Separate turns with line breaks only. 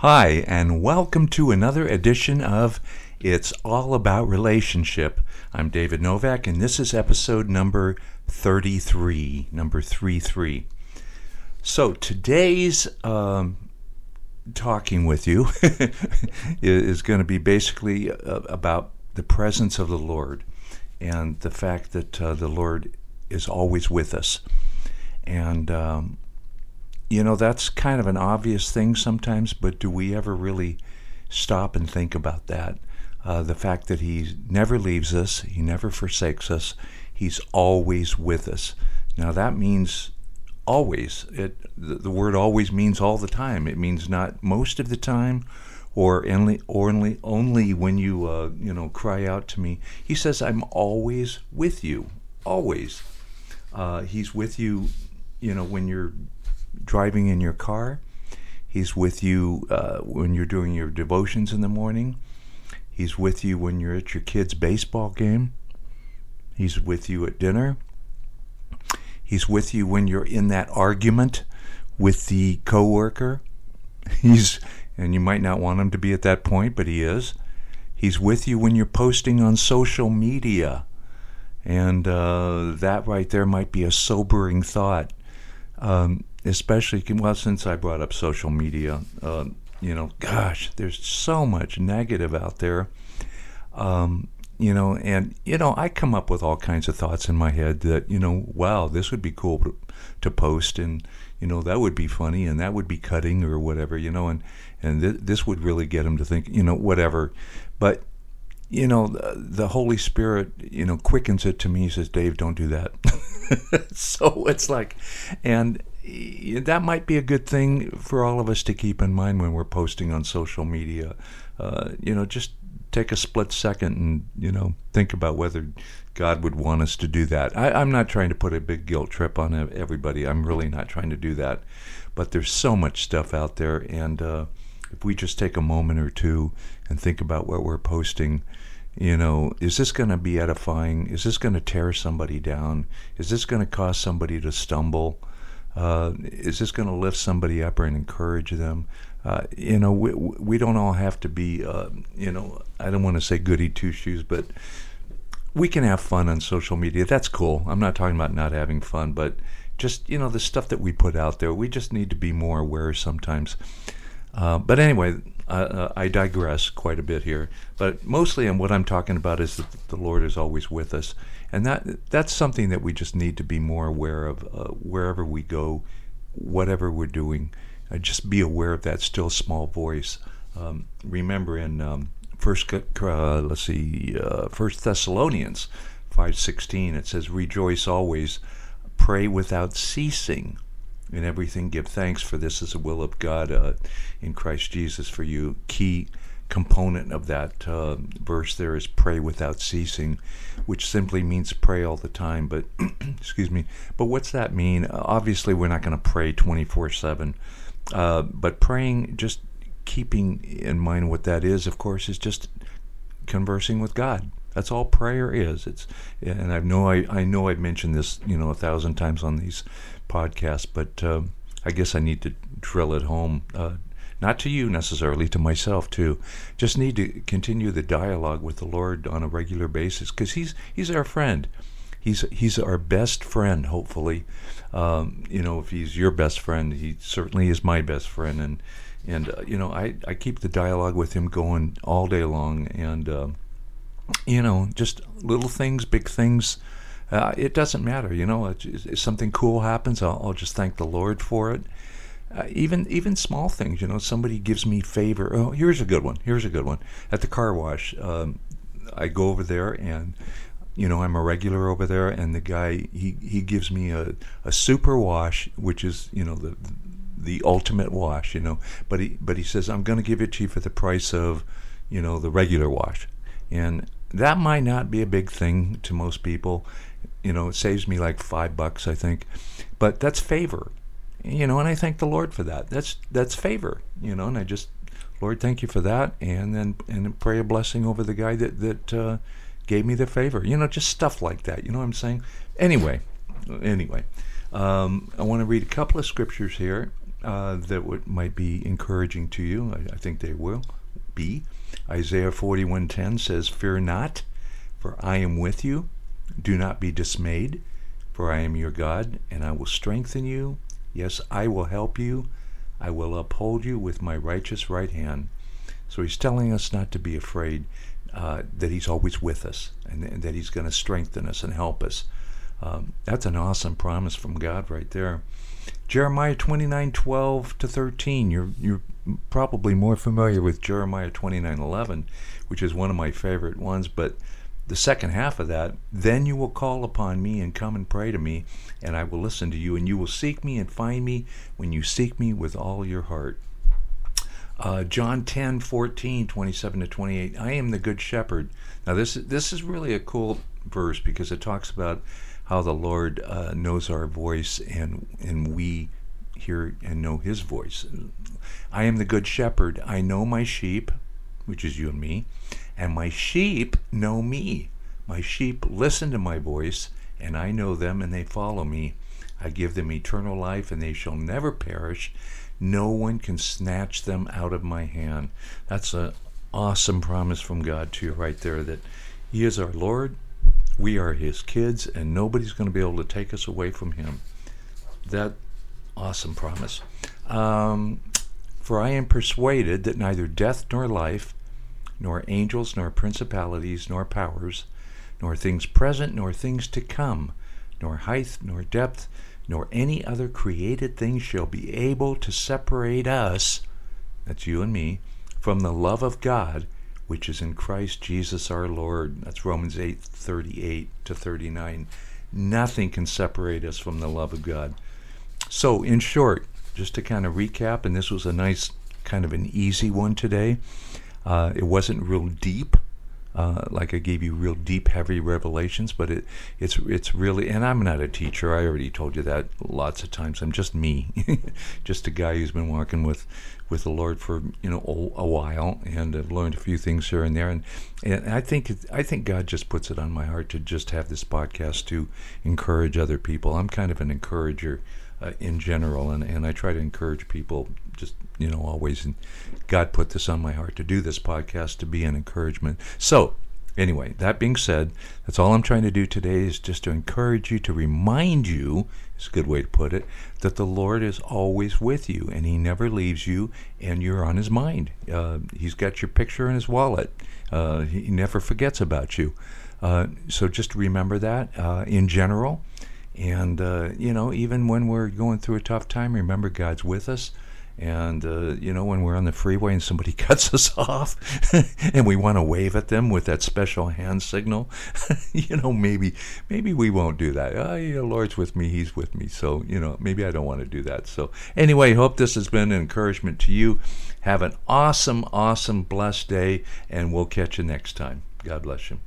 Hi, and welcome to another edition of It's All About Relationship. I'm David Novak, and this is episode number 33. Number 33. So today's um, talking with you is going to be basically uh, about the presence of the Lord and the fact that uh, the Lord is always with us. And um, you know, that's kind of an obvious thing sometimes, but do we ever really stop and think about that? Uh, the fact that He never leaves us, He never forsakes us, He's always with us. Now, that means always. It, the, the word always means all the time. It means not most of the time or only, only, only when you, uh, you know, cry out to me. He says, I'm always with you. Always. Uh, he's with you, you know, when you're driving in your car. He's with you uh, when you're doing your devotions in the morning. He's with you when you're at your kid's baseball game. He's with you at dinner. He's with you when you're in that argument with the coworker. He's and you might not want him to be at that point, but he is. He's with you when you're posting on social media. And uh, that right there might be a sobering thought. Um, especially well since I brought up social media. Uh, you know, gosh, there's so much negative out there. Um, you know, and you know, I come up with all kinds of thoughts in my head that you know, wow, this would be cool to, post, and you know, that would be funny, and that would be cutting or whatever, you know, and and th- this would really get them to think, you know, whatever. But you know, the, the Holy Spirit, you know, quickens it to me. He says, Dave, don't do that. so it's like, and that might be a good thing for all of us to keep in mind when we're posting on social media. Uh, you know, just take a split second and you know think about whether God would want us to do that. I, am not trying to put a big guilt trip on everybody. I'm really not trying to do that. But there's so much stuff out there, and uh, if we just take a moment or two and think about what we're posting, you know, is this going to be edifying? Is this going to tear somebody down? Is this going to cause somebody to stumble? Uh, is this going to lift somebody up or encourage them? Uh, you know, we, we don't all have to be, uh, you know, I don't want to say goody two shoes, but we can have fun on social media. That's cool. I'm not talking about not having fun, but just, you know, the stuff that we put out there, we just need to be more aware sometimes. Uh, but anyway, uh, I digress quite a bit here. But mostly, and what I'm talking about is that the Lord is always with us and that that's something that we just need to be more aware of uh, wherever we go, whatever we're doing. Uh, just be aware of that still small voice. Um, remember in um, first, uh, let's see, First Thessalonians five sixteen, it says, "Rejoice always, pray without ceasing." In everything, give thanks, for this is the will of God uh, in Christ Jesus for you. Key component of that uh, verse there is pray without ceasing, which simply means pray all the time. But, excuse me, but what's that mean? obviously, we're not going to pray 24 uh, 7. But praying, just keeping in mind what that is, of course, is just conversing with God. That's all prayer is. It's, and I know I, I know I've mentioned this, you know, a thousand times on these podcasts, but uh, I guess I need to drill it home. Uh, not to you necessarily, to myself too. Just need to continue the dialogue with the Lord on a regular basis because He's He's our friend. He's He's our best friend. Hopefully, um, you know, if He's your best friend, He certainly is my best friend. And and uh, you know, I I keep the dialogue with Him going all day long. And uh, you know, just little things, big things. Uh, it doesn't matter, you know. If something cool happens, I'll, I'll just thank the Lord for it uh, even even small things. You know, somebody gives me favor. Oh, here's a good one. Here's a good one. At the car wash, um, I go over there and you know I'm a regular over there, and the guy he he gives me a a super wash, which is you know the the ultimate wash. You know, but he but he says I'm going to give it to you for the price of you know the regular wash, and that might not be a big thing to most people. You know, it saves me like five bucks, I think, but that's favor you know, and I thank the Lord for that. That's that's favor, you know, and I just, Lord, thank you for that, and then and pray a blessing over the guy that that uh, gave me the favor, you know, just stuff like that. You know what I'm saying? Anyway, anyway, um, I want to read a couple of scriptures here. uh, that would, might be encouraging to you. I, I think they will be. Isaiah 41:10 says, "Fear not, for I am with you. Do not be dismayed, for I am your God, and I will strengthen you. Yes, I will help you. I will uphold you with my righteous right hand." So he's telling us not to be afraid, uh, that he's always with us, and, and that he's going to strengthen us and help us. Um, that's an awesome promise from God right there. Jeremiah 29, 12 to 13. You're, you're probably more familiar with Jeremiah 29, 11, which is one of my favorite ones, but the second half of that, then you will call upon me and come and pray to me, and I will listen to you, and you will seek me and find me when you seek me with all your heart. Uh, John 10, 14, 27 to 28. I am the good shepherd. Now, this, this is really a cool verse because it talks about how the Lord uh, knows our voice and, and we hear and know his voice. I am the good shepherd. I know my sheep, which is you and me, and my sheep know me. My sheep listen to my voice, and I know them, and they follow me. I give them eternal life, and they shall never perish. No one can snatch them out of my hand. That's an awesome promise from God to you right there that He is our Lord, we are His kids, and nobody's going to be able to take us away from Him. That awesome promise. Um, For I am persuaded that neither death nor life, nor angels, nor principalities, nor powers, nor things present, nor things to come, nor height, nor depth, nor any other created thing shall be able to separate us, that's you and me, from the love of God which is in Christ Jesus our Lord. That's Romans 8 38 to 39. Nothing can separate us from the love of God. So, in short, just to kind of recap, and this was a nice, kind of an easy one today. Uh, it wasn't real deep, uh, like I gave you real deep, heavy revelations, but it it's it's really. And I'm not a teacher. I already told you that lots of times. I'm just me, just a guy who's been walking with with the Lord for you know a, a while, and I've learned a few things here and there. And and I think I think God just puts it on my heart to just have this podcast to encourage other people. I'm kind of an encourager. Uh, in general, and, and I try to encourage people just, you know, always. And God put this on my heart to do this podcast to be an encouragement. So, anyway, that being said, that's all I'm trying to do today is just to encourage you, to remind you, is a good way to put it, that the Lord is always with you and He never leaves you and you're on His mind. Uh, he's got your picture in His wallet, uh, He never forgets about you. Uh, so just remember that uh, in general. And, uh, you know, even when we're going through a tough time, remember God's with us. And, uh, you know, when we're on the freeway and somebody cuts us off and we want to wave at them with that special hand signal, you know, maybe maybe we won't do that. Oh, yeah, Lord's with me. He's with me. So, you know, maybe I don't want to do that. So, anyway, hope this has been an encouragement to you. Have an awesome, awesome, blessed day, and we'll catch you next time. God bless you.